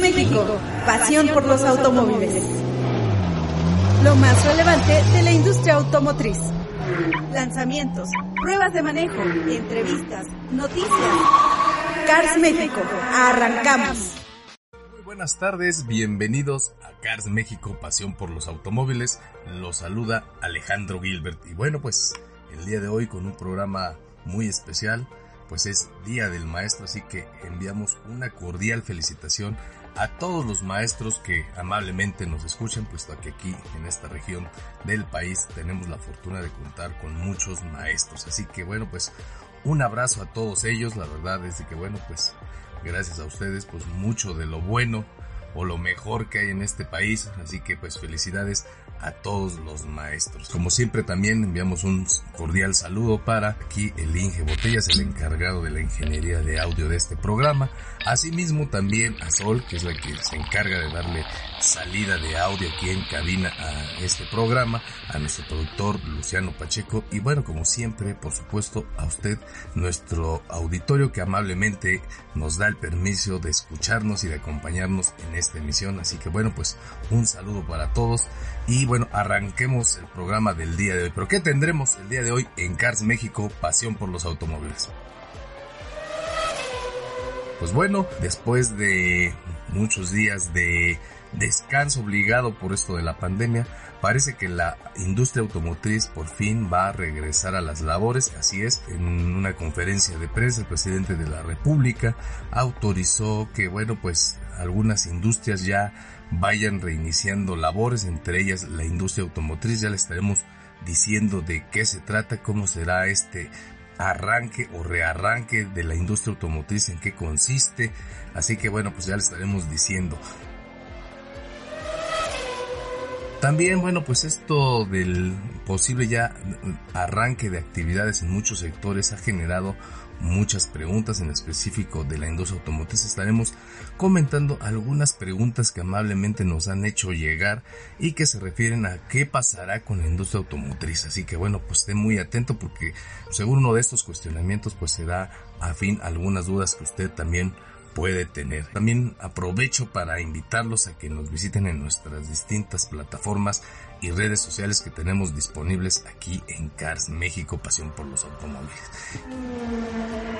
México, pasión por los automóviles. Lo más relevante de la industria automotriz. Lanzamientos, pruebas de manejo, entrevistas, noticias. Cars México, arrancamos. Muy buenas tardes, bienvenidos a Cars México, pasión por los automóviles. Los saluda Alejandro Gilbert. Y bueno, pues el día de hoy con un programa muy especial pues es Día del Maestro, así que enviamos una cordial felicitación a todos los maestros que amablemente nos escuchan, puesto que aquí en esta región del país tenemos la fortuna de contar con muchos maestros. Así que bueno, pues un abrazo a todos ellos, la verdad es que bueno, pues gracias a ustedes, pues mucho de lo bueno o lo mejor que hay en este país, así que pues felicidades a todos los maestros. Como siempre también enviamos un cordial saludo para aquí el Inge Botellas, el encargado de la ingeniería de audio de este programa. Asimismo también a Sol, que es la que se encarga de darle salida de audio aquí en cabina a este programa, a nuestro productor Luciano Pacheco y bueno, como siempre, por supuesto, a usted, nuestro auditorio que amablemente nos da el permiso de escucharnos y de acompañarnos en esta emisión. Así que bueno, pues un saludo para todos y bueno, arranquemos el programa del día de hoy. Pero ¿qué tendremos el día de hoy en Cars México? Pasión por los automóviles. Pues bueno, después de muchos días de descanso obligado por esto de la pandemia, parece que la industria automotriz por fin va a regresar a las labores. Así es, en una conferencia de prensa el presidente de la República autorizó que, bueno, pues algunas industrias ya vayan reiniciando labores, entre ellas la industria automotriz. Ya le estaremos diciendo de qué se trata, cómo será este arranque o rearranque de la industria automotriz, en qué consiste. Así que bueno, pues ya le estaremos diciendo. También, bueno, pues esto del posible ya arranque de actividades en muchos sectores ha generado muchas preguntas en específico de la industria automotriz. Estaremos comentando algunas preguntas que amablemente nos han hecho llegar y que se refieren a qué pasará con la industria automotriz. Así que bueno, pues esté muy atento porque según uno de estos cuestionamientos pues se da a fin algunas dudas que usted también puede tener. También aprovecho para invitarlos a que nos visiten en nuestras distintas plataformas y redes sociales que tenemos disponibles aquí en Cars México, Pasión por los Automóviles.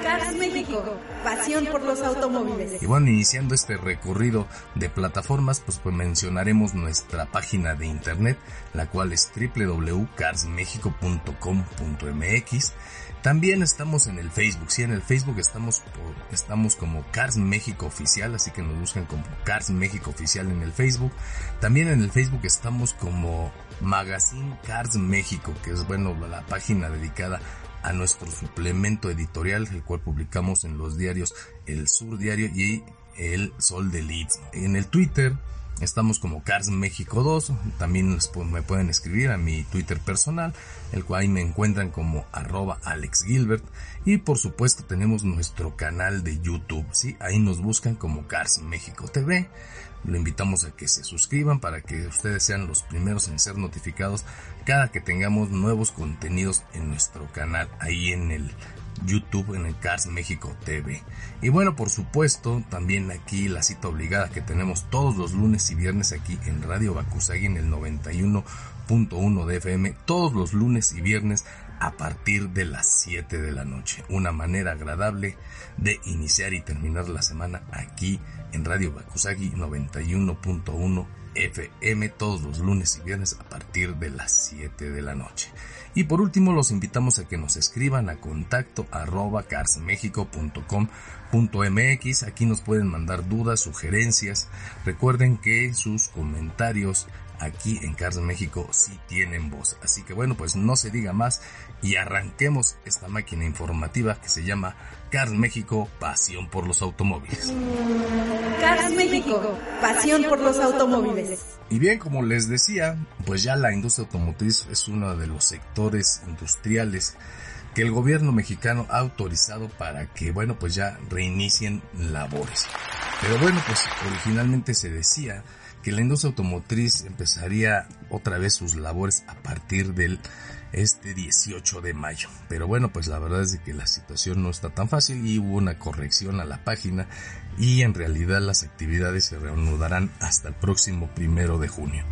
Cars México, Pasión por los Automóviles. Y bueno, iniciando este recorrido de plataformas, pues, pues mencionaremos nuestra página de internet, la cual es www.carsmexico.com.mx también estamos en el Facebook, sí, en el Facebook estamos, estamos como Cars México Oficial, así que nos buscan como Cars México Oficial en el Facebook. También en el Facebook estamos como Magazine Cars México, que es bueno la página dedicada a nuestro suplemento editorial, el cual publicamos en los diarios El Sur Diario y El Sol de Leeds. En el Twitter Estamos como Cars México 2, también me pueden escribir a mi Twitter personal, el cual ahí me encuentran como arroba Alex Gilbert y por supuesto tenemos nuestro canal de YouTube, ¿sí? ahí nos buscan como Cars México TV, lo invitamos a que se suscriban para que ustedes sean los primeros en ser notificados cada que tengamos nuevos contenidos en nuestro canal, ahí en el YouTube en el Cars México TV. Y bueno, por supuesto, también aquí la cita obligada que tenemos todos los lunes y viernes aquí en Radio Bakusagi en el 91.1 de FM, todos los lunes y viernes a partir de las 7 de la noche. Una manera agradable de iniciar y terminar la semana aquí en Radio Bakusagi 91.1 FM todos los lunes y viernes a partir de las 7 de la noche. Y por último los invitamos a que nos escriban a contacto arroba carsmexico.com.mx. Aquí nos pueden mandar dudas, sugerencias. Recuerden que sus comentarios aquí en Cars México sí tienen voz. Así que bueno, pues no se diga más y arranquemos esta máquina informativa que se llama Cars México, pasión por los automóviles. Cars México, pasión por los automóviles. Y bien, como les decía, pues ya la industria automotriz es uno de los sectores industriales que el gobierno mexicano ha autorizado para que, bueno, pues ya reinicien labores. Pero bueno, pues originalmente se decía que la industria automotriz empezaría otra vez sus labores a partir del este 18 de mayo. Pero bueno, pues la verdad es que la situación no está tan fácil y hubo una corrección a la página y en realidad las actividades se reanudarán hasta el próximo primero de junio.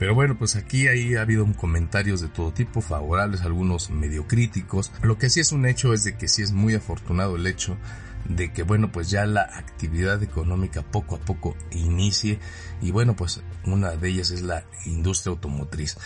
Pero bueno, pues aquí ahí ha habido comentarios de todo tipo, favorables, algunos medio críticos. Lo que sí es un hecho es de que sí es muy afortunado el hecho de que bueno pues ya la actividad económica poco a poco inicie y bueno pues una de ellas es la industria automotriz.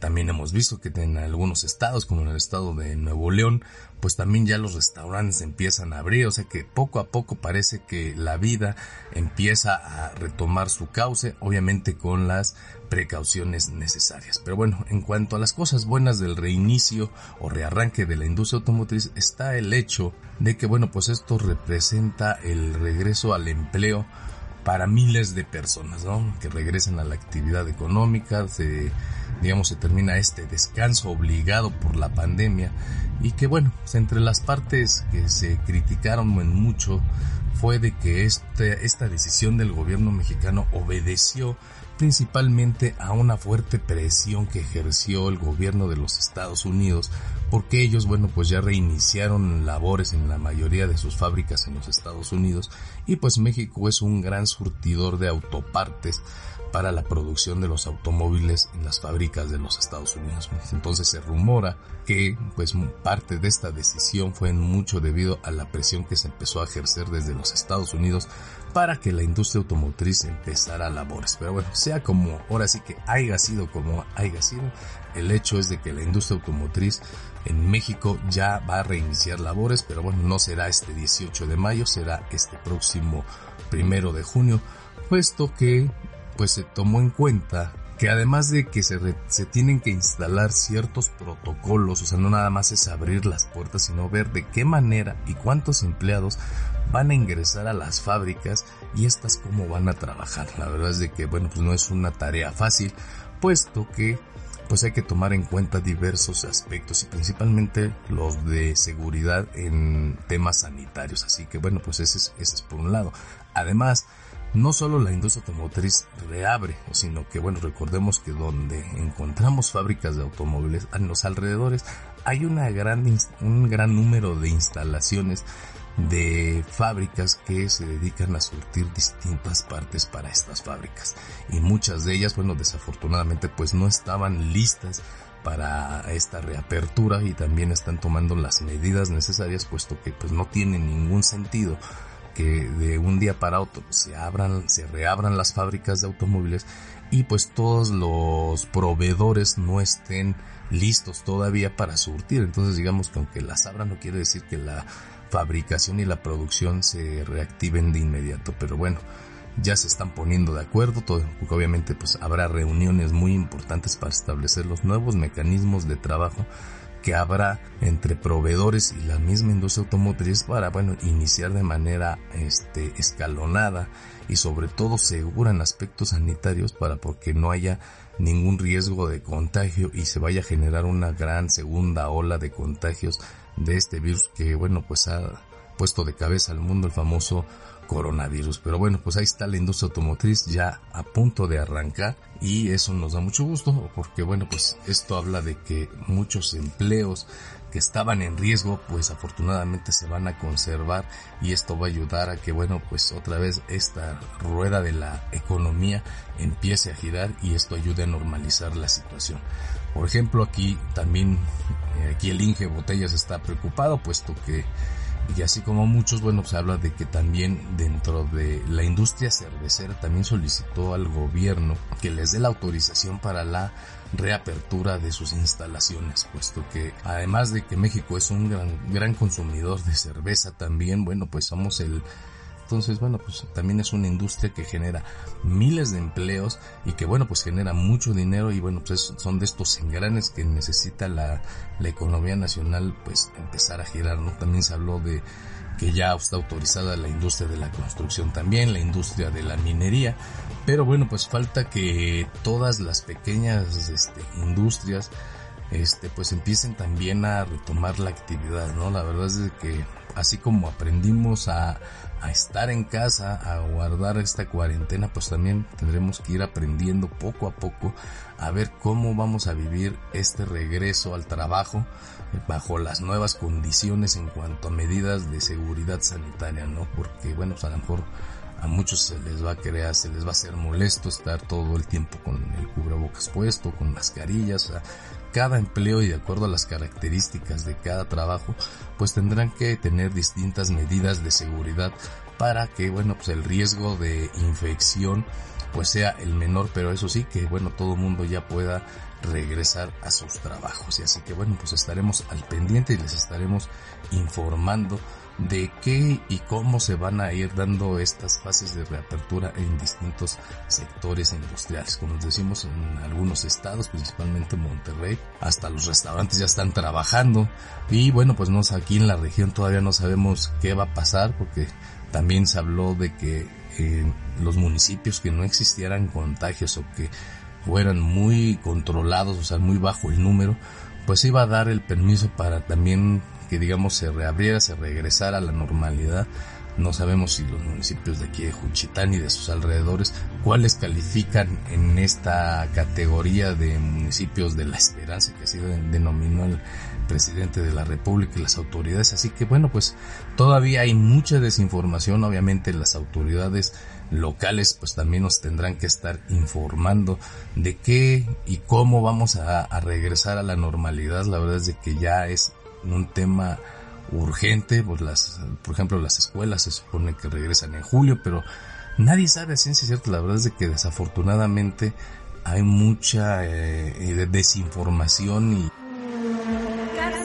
También hemos visto que en algunos estados, como en el estado de Nuevo León, pues también ya los restaurantes empiezan a abrir, o sea que poco a poco parece que la vida empieza a retomar su cauce, obviamente con las precauciones necesarias. Pero bueno, en cuanto a las cosas buenas del reinicio o rearranque de la industria automotriz, está el hecho de que, bueno, pues esto representa el regreso al empleo para miles de personas, ¿no? Que regresen a la actividad económica, se digamos, se termina este descanso obligado por la pandemia y que bueno, pues, entre las partes que se criticaron en mucho fue de que este, esta decisión del gobierno mexicano obedeció principalmente a una fuerte presión que ejerció el gobierno de los Estados Unidos porque ellos, bueno, pues ya reiniciaron labores en la mayoría de sus fábricas en los Estados Unidos y pues México es un gran surtidor de autopartes para la producción de los automóviles en las fábricas de los Estados Unidos. Entonces se rumora que pues parte de esta decisión fue mucho debido a la presión que se empezó a ejercer desde los Estados Unidos para que la industria automotriz empezara labores. Pero bueno, sea como ahora sí que haya sido como haya sido, el hecho es de que la industria automotriz en México ya va a reiniciar labores, pero bueno, no será este 18 de mayo, será este próximo primero de junio, puesto que pues se tomó en cuenta que además de que se, se tienen que instalar ciertos protocolos, o sea, no nada más es abrir las puertas, sino ver de qué manera y cuántos empleados van a ingresar a las fábricas y estas cómo van a trabajar. La verdad es de que, bueno, pues no es una tarea fácil, puesto que pues hay que tomar en cuenta diversos aspectos y principalmente los de seguridad en temas sanitarios. Así que bueno, pues ese es, ese es por un lado. Además, no solo la industria automotriz reabre, sino que, bueno, recordemos que donde encontramos fábricas de automóviles, en los alrededores, hay una gran, un gran número de instalaciones de fábricas que se dedican a surtir distintas partes para estas fábricas. Y muchas de ellas, bueno, desafortunadamente, pues no estaban listas para esta reapertura y también están tomando las medidas necesarias puesto que pues no tiene ningún sentido que de un día para otro se abran, se reabran las fábricas de automóviles y pues todos los proveedores no estén listos todavía para surtir. Entonces digamos que aunque las abran no quiere decir que la fabricación y la producción se reactiven de inmediato. Pero bueno, ya se están poniendo de acuerdo, todo, porque obviamente pues habrá reuniones muy importantes para establecer los nuevos mecanismos de trabajo que habrá entre proveedores y la misma industria automotriz para, bueno, iniciar de manera este, escalonada y sobre todo segura en aspectos sanitarios para porque no haya ningún riesgo de contagio y se vaya a generar una gran segunda ola de contagios de este virus que, bueno, pues ha puesto de cabeza al mundo el famoso coronavirus. Pero bueno, pues ahí está la industria automotriz ya a punto de arrancar y eso nos da mucho gusto porque bueno, pues esto habla de que muchos empleos que estaban en riesgo pues afortunadamente se van a conservar y esto va a ayudar a que bueno pues otra vez esta rueda de la economía empiece a girar y esto ayude a normalizar la situación. Por ejemplo aquí también eh, aquí el Inge Botellas está preocupado puesto que y así como muchos, bueno, se habla de que también dentro de la industria cervecera también solicitó al gobierno que les dé la autorización para la reapertura de sus instalaciones, puesto que además de que México es un gran, gran consumidor de cerveza también, bueno, pues somos el entonces, bueno, pues también es una industria que genera miles de empleos y que, bueno, pues genera mucho dinero y, bueno, pues son de estos engranes que necesita la, la economía nacional, pues empezar a girar, ¿no? También se habló de que ya está autorizada la industria de la construcción también, la industria de la minería, pero bueno, pues falta que todas las pequeñas este, industrias este pues empiecen también a retomar la actividad, ¿no? La verdad es que así como aprendimos a a estar en casa, a guardar esta cuarentena, pues también tendremos que ir aprendiendo poco a poco a ver cómo vamos a vivir este regreso al trabajo bajo las nuevas condiciones en cuanto a medidas de seguridad sanitaria, ¿no? Porque bueno, pues a lo mejor a muchos se les va a crear, se les va a hacer molesto estar todo el tiempo con el cubrebocas puesto, con mascarillas, cada empleo y de acuerdo a las características de cada trabajo, pues tendrán que tener distintas medidas de seguridad para que, bueno, pues el riesgo de infección pues sea el menor, pero eso sí que, bueno, todo el mundo ya pueda regresar a sus trabajos. Y así que, bueno, pues estaremos al pendiente y les estaremos informando de qué y cómo se van a ir dando estas fases de reapertura en distintos sectores industriales. Como decimos en algunos estados, principalmente Monterrey, hasta los restaurantes ya están trabajando y bueno, pues no, aquí en la región todavía no sabemos qué va a pasar porque también se habló de que eh, los municipios que no existieran contagios o que fueran muy controlados, o sea, muy bajo el número, pues iba a dar el permiso para también que digamos se reabriera, se regresara a la normalidad. No sabemos si los municipios de aquí de Juchitán y de sus alrededores, cuáles califican en esta categoría de municipios de la esperanza que así denominó el presidente de la República y las autoridades. Así que bueno, pues todavía hay mucha desinformación. Obviamente las autoridades locales pues también nos tendrán que estar informando de qué y cómo vamos a, a regresar a la normalidad. La verdad es de que ya es un tema urgente, pues las, por ejemplo, las escuelas se supone que regresan en julio, pero nadie sabe a ciencia cierta, la verdad es de que desafortunadamente hay mucha eh, desinformación y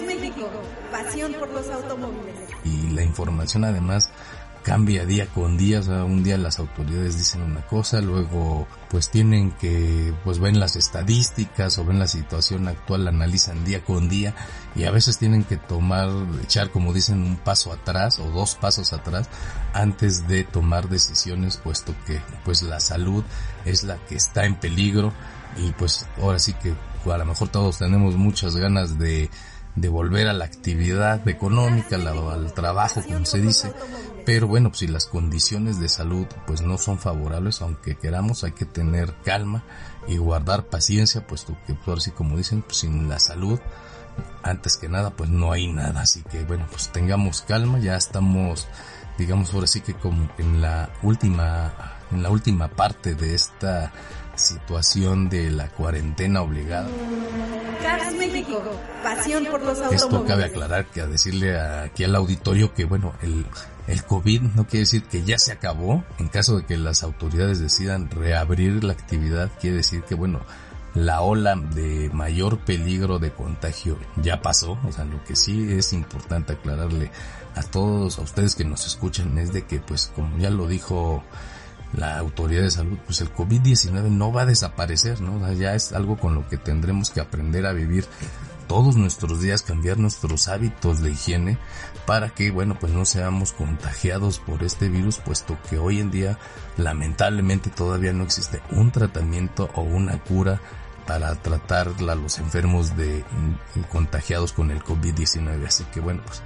México, pasión por los automóviles. Y la información además cambia día con día, o sea, un día las autoridades dicen una cosa, luego pues tienen que, pues ven las estadísticas o ven la situación actual, la analizan día con día y a veces tienen que tomar, echar como dicen un paso atrás o dos pasos atrás antes de tomar decisiones puesto que pues la salud es la que está en peligro y pues ahora sí que a lo mejor todos tenemos muchas ganas de de volver a la actividad económica, al trabajo, como se dice, pero bueno, pues si las condiciones de salud pues no son favorables, aunque queramos, hay que tener calma y guardar paciencia, puesto que pues, si como dicen, pues sin la salud, antes que nada, pues no hay nada, así que bueno, pues tengamos calma, ya estamos, digamos ahora sí que como en la última, en la última parte de esta situación de la cuarentena obligada. México, pasión por los Esto cabe aclarar que a decirle aquí al auditorio que bueno, el, el COVID no quiere decir que ya se acabó. En caso de que las autoridades decidan reabrir la actividad, quiere decir que bueno, la ola de mayor peligro de contagio ya pasó. O sea, lo que sí es importante aclararle a todos, a ustedes que nos escuchan, es de que pues como ya lo dijo la autoridad de salud, pues el COVID-19 no va a desaparecer, ¿no? ya es algo con lo que tendremos que aprender a vivir todos nuestros días, cambiar nuestros hábitos de higiene para que, bueno, pues no seamos contagiados por este virus, puesto que hoy en día lamentablemente todavía no existe un tratamiento o una cura para tratar a los enfermos de contagiados con el COVID-19. Así que bueno, pues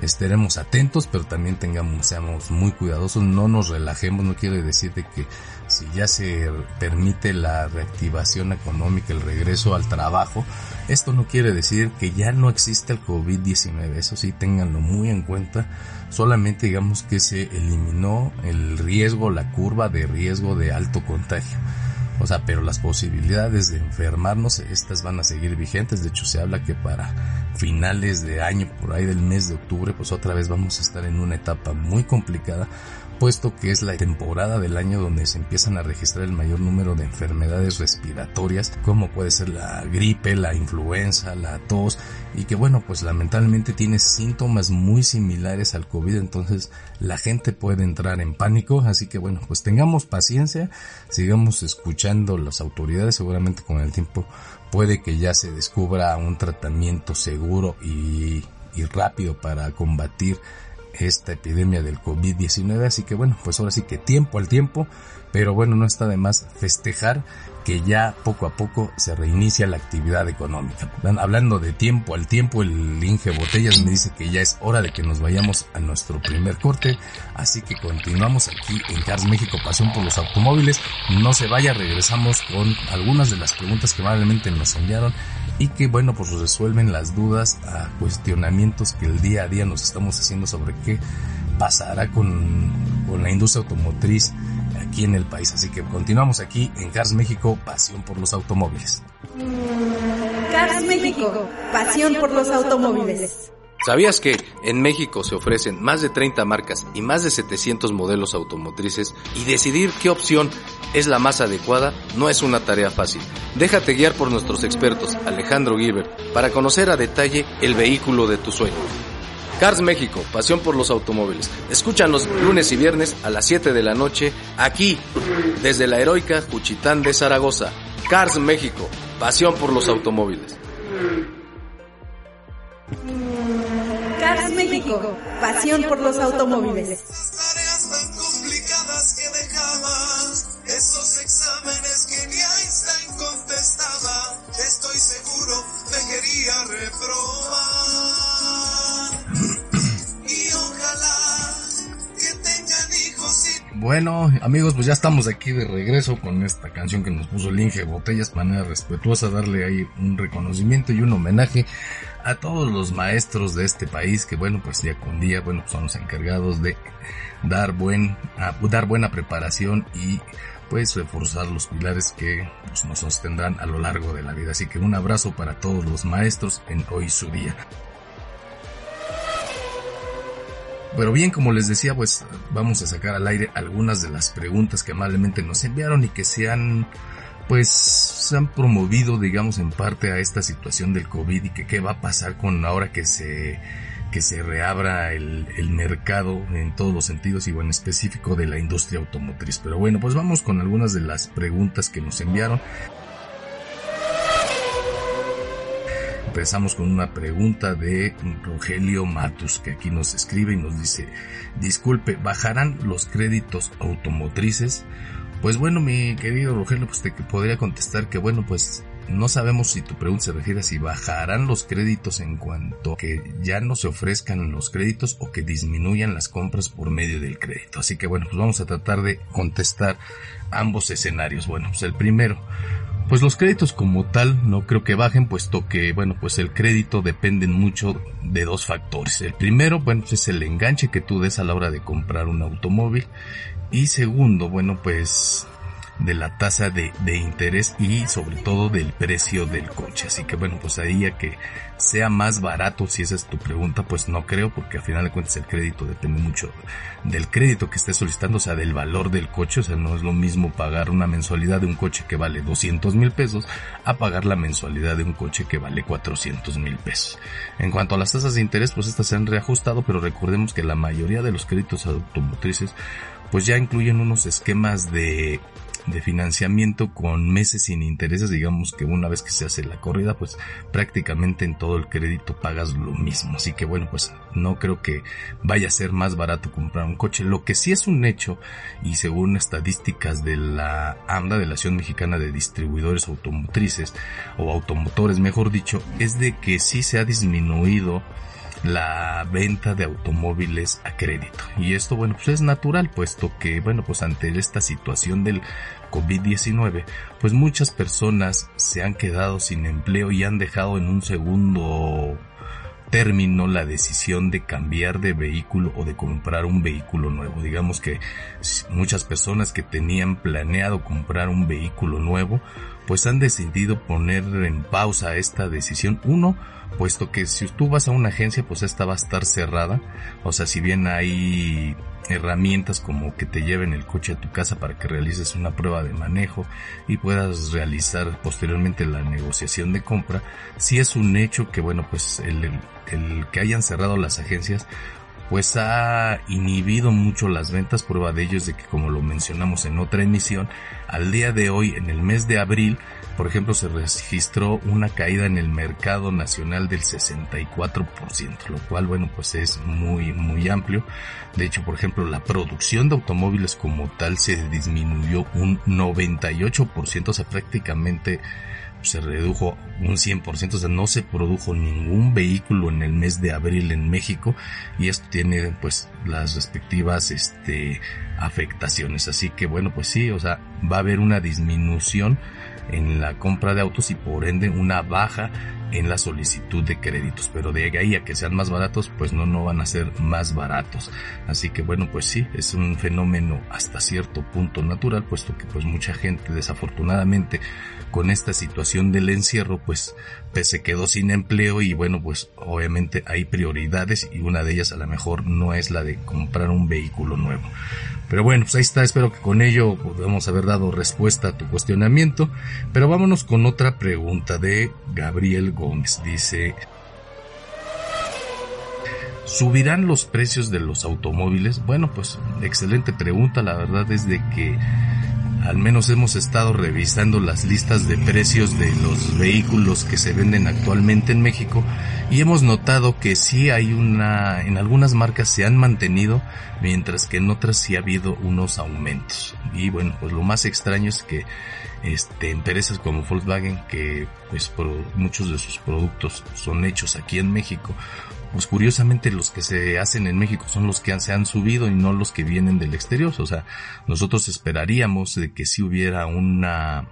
estaremos atentos, pero también tengamos, seamos muy cuidadosos, no nos relajemos, no quiere decir de que si ya se permite la reactivación económica, el regreso al trabajo, esto no quiere decir que ya no existe el COVID-19, eso sí ténganlo muy en cuenta, solamente digamos que se eliminó el riesgo, la curva de riesgo de alto contagio. O sea, pero las posibilidades de enfermarnos, estas van a seguir vigentes. De hecho, se habla que para finales de año, por ahí del mes de octubre, pues otra vez vamos a estar en una etapa muy complicada puesto que es la temporada del año donde se empiezan a registrar el mayor número de enfermedades respiratorias, como puede ser la gripe, la influenza, la tos, y que bueno, pues lamentablemente tiene síntomas muy similares al COVID, entonces la gente puede entrar en pánico, así que bueno, pues tengamos paciencia, sigamos escuchando las autoridades, seguramente con el tiempo puede que ya se descubra un tratamiento seguro y, y rápido para combatir esta epidemia del COVID-19. Así que bueno, pues ahora sí que tiempo al tiempo pero bueno, no está de más festejar que ya poco a poco se reinicia la actividad económica. Hablando de tiempo al tiempo, el Inge Botellas me dice que ya es hora de que nos vayamos a nuestro primer corte, así que continuamos aquí en Cars México Pasión por los Automóviles. No se vaya, regresamos con algunas de las preguntas que amablemente nos enviaron y que bueno pues resuelven las dudas a cuestionamientos que el día a día nos estamos haciendo sobre qué pasará con, con la industria automotriz aquí en el país. Así que continuamos aquí en Cars México, pasión por los automóviles. Cars México, pasión por los automóviles. ¿Sabías que en México se ofrecen más de 30 marcas y más de 700 modelos automotrices y decidir qué opción es la más adecuada no es una tarea fácil? Déjate guiar por nuestros expertos Alejandro Giver para conocer a detalle el vehículo de tu sueño. Cars México, pasión por los automóviles. Escúchanos lunes y viernes a las 7 de la noche aquí, desde la heroica Juchitán de Zaragoza. Cars México, pasión por los automóviles. Cars México, pasión por los automóviles. Tareas tan complicadas que dejabas, esos exámenes que ni Einstein contestaba, estoy seguro te quería reprobar. Bueno, amigos, pues ya estamos aquí de regreso con esta canción que nos puso el Inge Botellas, manera respetuosa, darle ahí un reconocimiento y un homenaje a todos los maestros de este país que, bueno, pues día con día, bueno, son los encargados de dar buen, a- dar buena preparación y pues reforzar los pilares que pues, nos sostendrán a lo largo de la vida. Así que un abrazo para todos los maestros en hoy su día. Pero bien, como les decía, pues vamos a sacar al aire algunas de las preguntas que amablemente nos enviaron y que se han, pues, se han promovido, digamos, en parte a esta situación del COVID y que qué va a pasar con ahora que se, que se reabra el, el mercado en todos los sentidos y bueno, en específico de la industria automotriz. Pero bueno, pues vamos con algunas de las preguntas que nos enviaron. Empezamos con una pregunta de Rogelio Matus, que aquí nos escribe y nos dice, disculpe, ¿bajarán los créditos automotrices? Pues bueno, mi querido Rogelio, pues te podría contestar que bueno, pues no sabemos si tu pregunta se refiere a si bajarán los créditos en cuanto que ya no se ofrezcan los créditos o que disminuyan las compras por medio del crédito. Así que bueno, pues vamos a tratar de contestar ambos escenarios. Bueno, pues el primero, pues los créditos como tal no creo que bajen, puesto que, bueno, pues el crédito depende mucho de dos factores. El primero, bueno, pues es el enganche que tú des a la hora de comprar un automóvil. Y segundo, bueno, pues de la tasa de, de interés y sobre todo del precio del coche. Así que bueno, pues ahí a que sea más barato, si esa es tu pregunta, pues no creo, porque al final de cuentas el crédito depende mucho del crédito que estés solicitando, o sea, del valor del coche, o sea, no es lo mismo pagar una mensualidad de un coche que vale 200 mil pesos a pagar la mensualidad de un coche que vale 400 mil pesos. En cuanto a las tasas de interés, pues estas se han reajustado, pero recordemos que la mayoría de los créditos automotrices pues ya incluyen unos esquemas de de financiamiento con meses sin intereses, digamos que una vez que se hace la corrida, pues prácticamente en todo el crédito pagas lo mismo. Así que bueno, pues no creo que vaya a ser más barato comprar un coche. Lo que sí es un hecho, y según estadísticas de la AMDA, de la Asociación Mexicana de Distribuidores Automotrices, o automotores mejor dicho, es de que sí se ha disminuido la venta de automóviles a crédito. Y esto, bueno, pues es natural, puesto que, bueno, pues ante esta situación del COVID-19, pues muchas personas se han quedado sin empleo y han dejado en un segundo término la decisión de cambiar de vehículo o de comprar un vehículo nuevo. Digamos que muchas personas que tenían planeado comprar un vehículo nuevo, pues han decidido poner en pausa esta decisión. Uno, puesto que si tú vas a una agencia, pues esta va a estar cerrada. O sea, si bien hay herramientas como que te lleven el coche a tu casa para que realices una prueba de manejo y puedas realizar posteriormente la negociación de compra, si es un hecho que bueno, pues el, el, el que hayan cerrado las agencias pues ha inhibido mucho las ventas. Prueba de ello es de que como lo mencionamos en otra emisión, al día de hoy, en el mes de abril, por ejemplo, se registró una caída en el mercado nacional del 64%, lo cual, bueno, pues es muy, muy amplio. De hecho, por ejemplo, la producción de automóviles como tal se disminuyó un 98%, o sea, prácticamente se redujo un 100%, o sea, no se produjo ningún vehículo en el mes de abril en México y esto tiene pues las respectivas este afectaciones, así que bueno, pues sí, o sea, va a haber una disminución en la compra de autos y por ende una baja en la solicitud de créditos, pero de ahí a que sean más baratos, pues no, no van a ser más baratos. Así que bueno, pues sí, es un fenómeno hasta cierto punto natural, puesto que pues mucha gente desafortunadamente con esta situación del encierro, pues, se quedó sin empleo y bueno, pues obviamente hay prioridades y una de ellas a lo mejor no es la de comprar un vehículo nuevo. Pero bueno, pues ahí está, espero que con ello podamos haber dado respuesta a tu cuestionamiento. Pero vámonos con otra pregunta de Gabriel Gómez. Dice, ¿subirán los precios de los automóviles? Bueno, pues excelente pregunta, la verdad es de que al menos hemos estado revisando las listas de precios de los vehículos que se venden actualmente en México y hemos notado que sí hay una, en algunas marcas se han mantenido, mientras que en otras sí ha habido unos aumentos. Y bueno, pues lo más extraño es que este, empresas como Volkswagen, que pues muchos de sus productos son hechos aquí en México, pues curiosamente los que se hacen en México son los que se han subido y no los que vienen del exterior. O sea, nosotros esperaríamos de que si hubiera una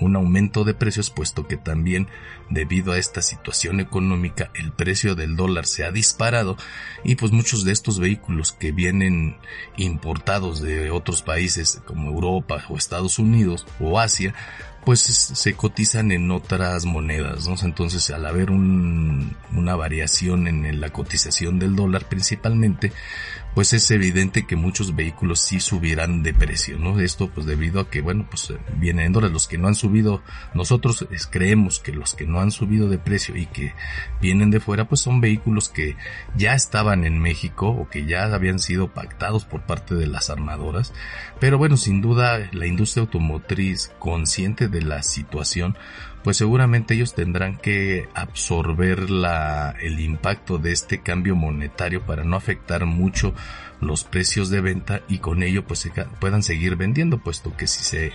un aumento de precios, puesto que también debido a esta situación económica el precio del dólar se ha disparado y pues muchos de estos vehículos que vienen importados de otros países como Europa o Estados Unidos o Asia pues se cotizan en otras monedas, ¿no? Entonces al haber un, una variación en la cotización del dólar principalmente, pues es evidente que muchos vehículos sí subirán de precio, ¿no? Esto pues debido a que, bueno, pues vienen en dólares. Los que no han subido, nosotros creemos que los que no han subido de precio y que vienen de fuera, pues son vehículos que ya estaban en México o que ya habían sido pactados por parte de las armadoras. Pero bueno, sin duda la industria automotriz consciente de la situación, pues seguramente ellos tendrán que absorber la, el impacto de este cambio monetario para no afectar mucho los precios de venta y con ello pues puedan seguir vendiendo, puesto que si se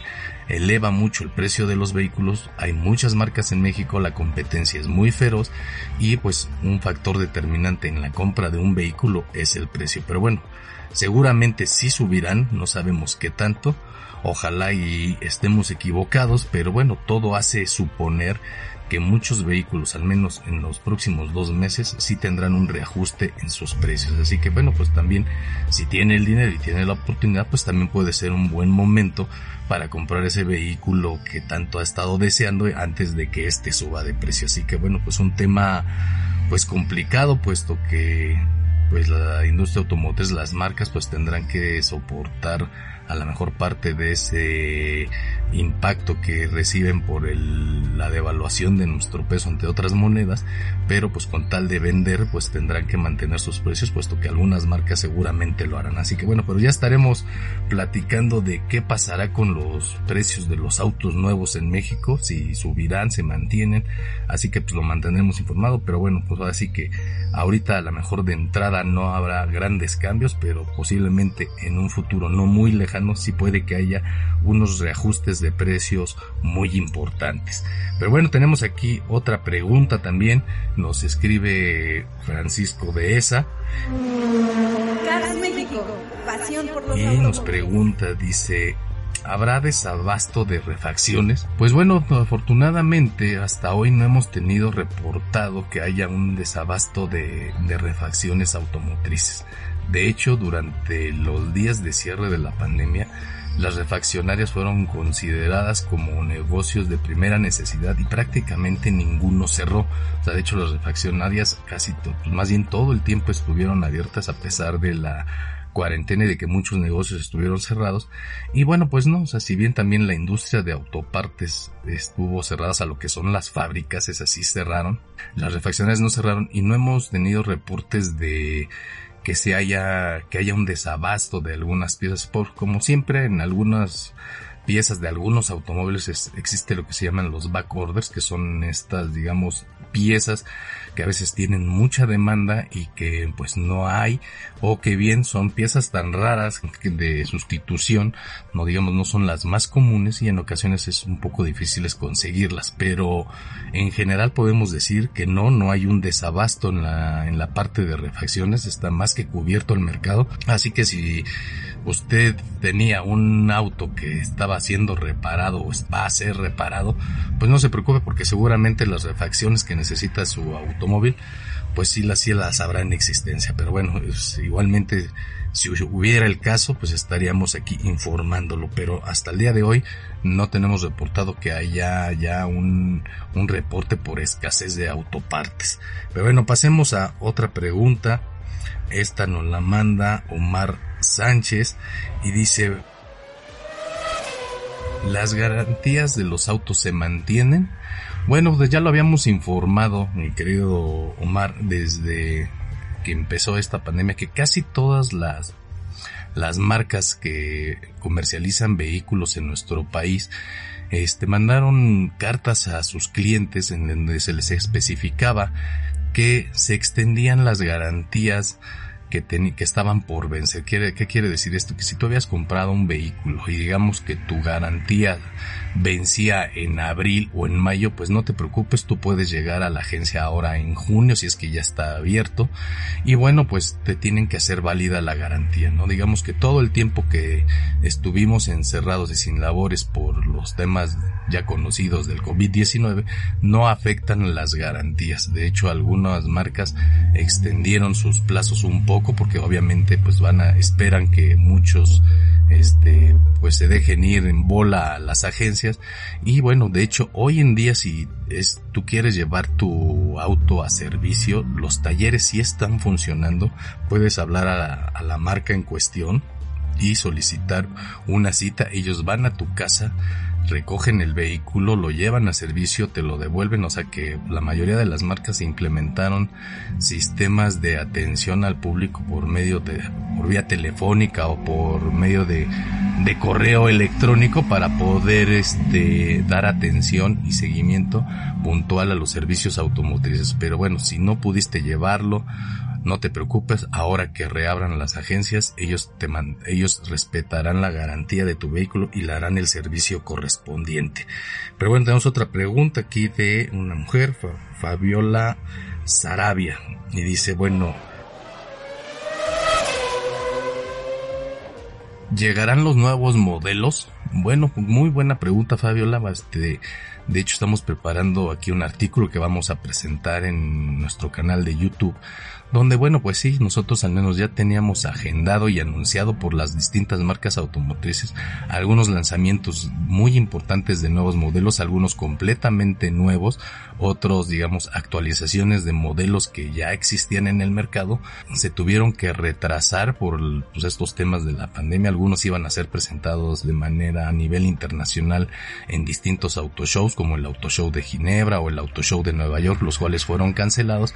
eleva mucho el precio de los vehículos, hay muchas marcas en México, la competencia es muy feroz y pues un factor determinante en la compra de un vehículo es el precio. Pero bueno, seguramente sí subirán, no sabemos qué tanto, Ojalá y estemos equivocados, pero bueno, todo hace suponer que muchos vehículos, al menos en los próximos dos meses, sí tendrán un reajuste en sus precios. Así que bueno, pues también si tiene el dinero y tiene la oportunidad, pues también puede ser un buen momento para comprar ese vehículo que tanto ha estado deseando antes de que este suba de precio. Así que bueno, pues un tema pues complicado puesto que pues la industria automotriz, las marcas pues tendrán que soportar a la mejor parte de ese impacto que reciben por el, la devaluación de nuestro peso ante otras monedas, pero pues con tal de vender pues tendrán que mantener sus precios puesto que algunas marcas seguramente lo harán. Así que bueno, pero ya estaremos platicando de qué pasará con los precios de los autos nuevos en México, si subirán, se mantienen, así que pues lo mantendremos informado, pero bueno, pues así que ahorita a lo mejor de entrada no habrá grandes cambios, pero posiblemente en un futuro no muy lejano sí puede que haya unos reajustes de precios muy importantes. Pero bueno, tenemos aquí otra pregunta también. Nos escribe Francisco de esa. y nos pregunta, dice, ¿Habrá desabasto de refacciones? Pues bueno, afortunadamente hasta hoy no hemos tenido reportado que haya un desabasto de, de, refacciones automotrices. De hecho, durante los días de cierre de la pandemia, las refaccionarias fueron consideradas como negocios de primera necesidad y prácticamente ninguno cerró. O sea, de hecho las refaccionarias casi, más bien todo el tiempo estuvieron abiertas a pesar de la cuarentena y de que muchos negocios estuvieron cerrados. Y bueno, pues no, o sea, si bien también la industria de autopartes estuvo cerrada a lo que son las fábricas, esas sí cerraron, las refaccionarias no cerraron y no hemos tenido reportes de que se haya, que haya un desabasto de algunas piezas, por, como siempre en algunas piezas de algunos automóviles existe lo que se llaman los back orders, que son estas, digamos, piezas que a veces tienen mucha demanda y que pues no hay o que bien son piezas tan raras de sustitución, no digamos no son las más comunes y en ocasiones es un poco difíciles conseguirlas, pero en general podemos decir que no, no hay un desabasto en la, en la parte de refacciones, está más que cubierto el mercado, así que si usted tenía un auto que estaba siendo reparado o va a ser reparado, pues no se preocupe porque seguramente las refacciones que necesita su automóvil, pues sí las, sí las habrá en existencia. Pero bueno, igualmente si hubiera el caso, pues estaríamos aquí informándolo. Pero hasta el día de hoy no tenemos reportado que haya ya un, un reporte por escasez de autopartes. Pero bueno, pasemos a otra pregunta. Esta nos la manda Omar Sánchez y dice, ¿las garantías de los autos se mantienen? Bueno, pues ya lo habíamos informado, mi querido Omar, desde que empezó esta pandemia, que casi todas las, las marcas que comercializan vehículos en nuestro país, este, mandaron cartas a sus clientes en donde se les especificaba que se extendían las garantías que, que estaban por vencer. ¿Qué, ¿Qué quiere decir esto? Que si tú habías comprado un vehículo y digamos que tu garantía vencía en abril o en mayo, pues no te preocupes, tú puedes llegar a la agencia ahora en junio si es que ya está abierto y bueno, pues te tienen que hacer válida la garantía, ¿no? Digamos que todo el tiempo que estuvimos encerrados y sin labores por los temas ya conocidos del COVID-19 no afectan las garantías. De hecho, algunas marcas extendieron sus plazos un poco porque obviamente pues van a esperan que muchos este pues se dejen ir en bola a las agencias y bueno de hecho hoy en día si es tú quieres llevar tu auto a servicio los talleres sí están funcionando. Puedes hablar a, a la marca en cuestión y solicitar una cita. Ellos van a tu casa recogen el vehículo, lo llevan a servicio, te lo devuelven, o sea que la mayoría de las marcas implementaron sistemas de atención al público por medio de, por vía telefónica o por medio de, de correo electrónico para poder este, dar atención y seguimiento puntual a los servicios automotrices. Pero bueno, si no pudiste llevarlo, no te preocupes, ahora que reabran las agencias, ellos te ellos respetarán la garantía de tu vehículo y le harán el servicio correspondiente. Pero bueno, tenemos otra pregunta aquí de una mujer, Fabiola Sarabia, y dice, bueno, ¿llegarán los nuevos modelos? Bueno, muy buena pregunta, Fabiola. Este, de hecho, estamos preparando aquí un artículo que vamos a presentar en nuestro canal de YouTube donde bueno, pues sí, nosotros al menos ya teníamos agendado y anunciado por las distintas marcas automotrices algunos lanzamientos muy importantes de nuevos modelos, algunos completamente nuevos, otros digamos actualizaciones de modelos que ya existían en el mercado, se tuvieron que retrasar por pues, estos temas de la pandemia, algunos iban a ser presentados de manera a nivel internacional en distintos autoshows como el Autoshow de Ginebra o el Autoshow de Nueva York, los cuales fueron cancelados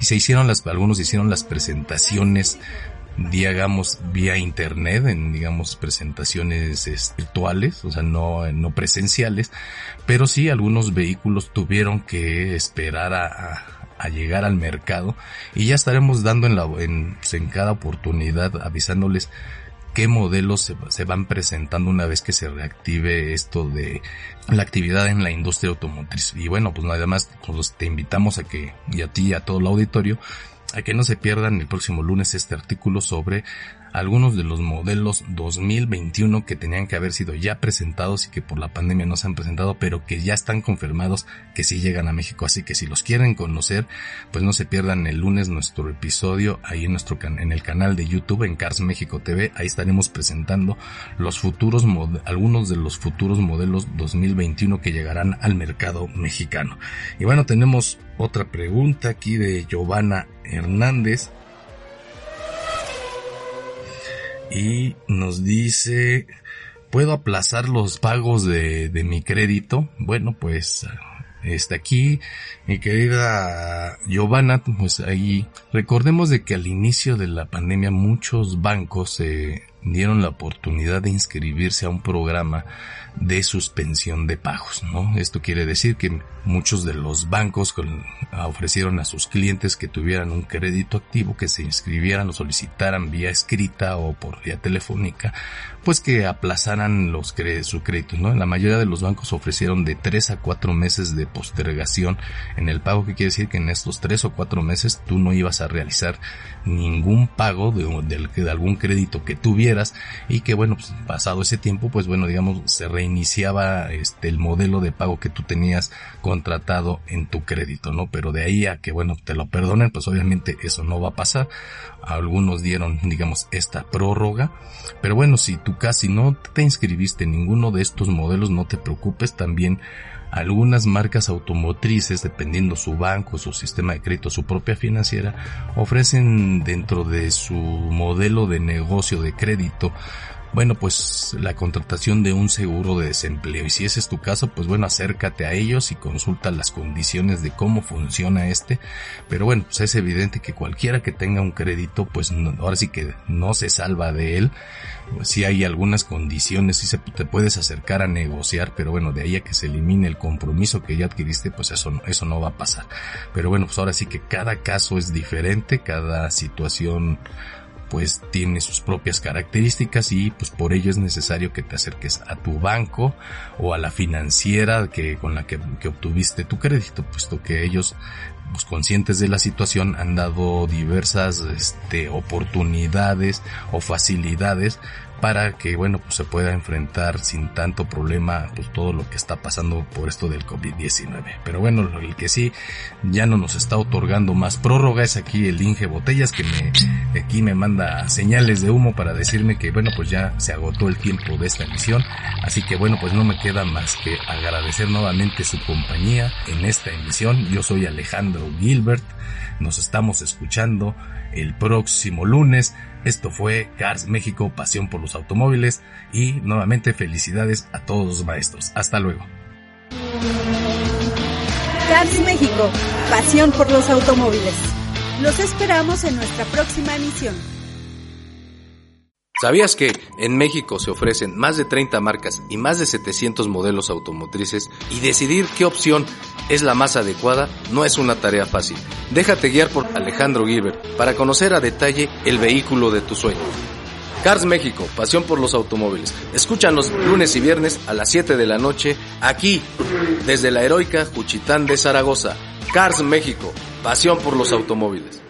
y se hicieron las algunos hicieron las presentaciones digamos vía internet en digamos presentaciones virtuales o sea no no presenciales pero sí algunos vehículos tuvieron que esperar a, a, llegar al mercado y ya estaremos dando en la en, en cada oportunidad avisándoles qué modelos se, se, van presentando una vez que se reactive esto de la actividad en la industria automotriz. Y bueno, pues nada más pues, te invitamos a que, y a ti y a todo el auditorio, a que no se pierdan el próximo lunes este artículo sobre algunos de los modelos 2021 que tenían que haber sido ya presentados y que por la pandemia no se han presentado, pero que ya están confirmados que sí llegan a México. Así que si los quieren conocer, pues no se pierdan el lunes nuestro episodio ahí en nuestro en el canal de YouTube en Cars México TV. Ahí estaremos presentando los futuros algunos de los futuros modelos 2021 que llegarán al mercado mexicano. Y bueno, tenemos otra pregunta aquí de Giovanna Hernández y nos dice, ¿puedo aplazar los pagos de, de mi crédito? Bueno, pues Este aquí, mi querida Giovanna, pues ahí recordemos de que al inicio de la pandemia muchos bancos se dieron la oportunidad de inscribirse a un programa de suspensión de pagos, ¿no? Esto quiere decir que muchos de los bancos ofrecieron a sus clientes que tuvieran un crédito activo, que se inscribieran o solicitaran vía escrita o por vía telefónica, pues que aplazaran los su crédito, ¿no? La mayoría de los bancos ofrecieron de 3 a 4 meses de postergación en el pago, que quiere decir que en estos 3 o 4 meses tú no ibas a realizar ningún pago de, de, de algún crédito que tuvieras y que bueno, pues pasado ese tiempo, pues bueno, digamos, se reiniciaba este el modelo de pago que tú tenías contratado en tu crédito, ¿no? Pero de ahí a que bueno, te lo perdonen, pues obviamente eso no va a pasar. Algunos dieron, digamos, esta prórroga, pero bueno, si tú casi no te inscribiste en ninguno de estos modelos, no te preocupes, también algunas marcas automotrices, dependiendo su banco, su sistema de crédito, su propia financiera, ofrecen dentro de su modelo de negocio de crédito bueno, pues la contratación de un seguro de desempleo. Y si ese es tu caso, pues bueno, acércate a ellos y consulta las condiciones de cómo funciona este. Pero bueno, pues es evidente que cualquiera que tenga un crédito, pues ahora sí que no se salva de él. Si hay algunas condiciones, y se te puedes acercar a negociar, pero bueno, de ahí a que se elimine el compromiso que ya adquiriste, pues eso, eso no va a pasar. Pero bueno, pues ahora sí que cada caso es diferente, cada situación pues tiene sus propias características y pues por ello es necesario que te acerques a tu banco o a la financiera que con la que, obtuviste tu crédito, puesto que ellos pues conscientes de la situación han dado diversas este, oportunidades o facilidades para que bueno pues se pueda enfrentar sin tanto problema pues todo lo que está pasando por esto del COVID-19. Pero bueno, el que sí ya no nos está otorgando más prórroga es aquí el Inge Botellas que me aquí me manda señales de humo para decirme que bueno pues ya se agotó el tiempo de esta emisión, así que bueno pues no me queda más que agradecer nuevamente su compañía en esta emisión. Yo soy Alejandro Gilbert, nos estamos escuchando el próximo lunes. Esto fue Cars México, pasión por los automóviles y nuevamente felicidades a todos los maestros. Hasta luego. Cars México, pasión por los automóviles. Los esperamos en nuestra próxima emisión. ¿Sabías que en México se ofrecen más de 30 marcas y más de 700 modelos automotrices y decidir qué opción es la más adecuada no es una tarea fácil? Déjate guiar por Alejandro Gilbert para conocer a detalle el vehículo de tu sueño. Cars México, pasión por los automóviles. Escúchanos lunes y viernes a las 7 de la noche aquí, desde la heroica Juchitán de Zaragoza. Cars México, pasión por los automóviles.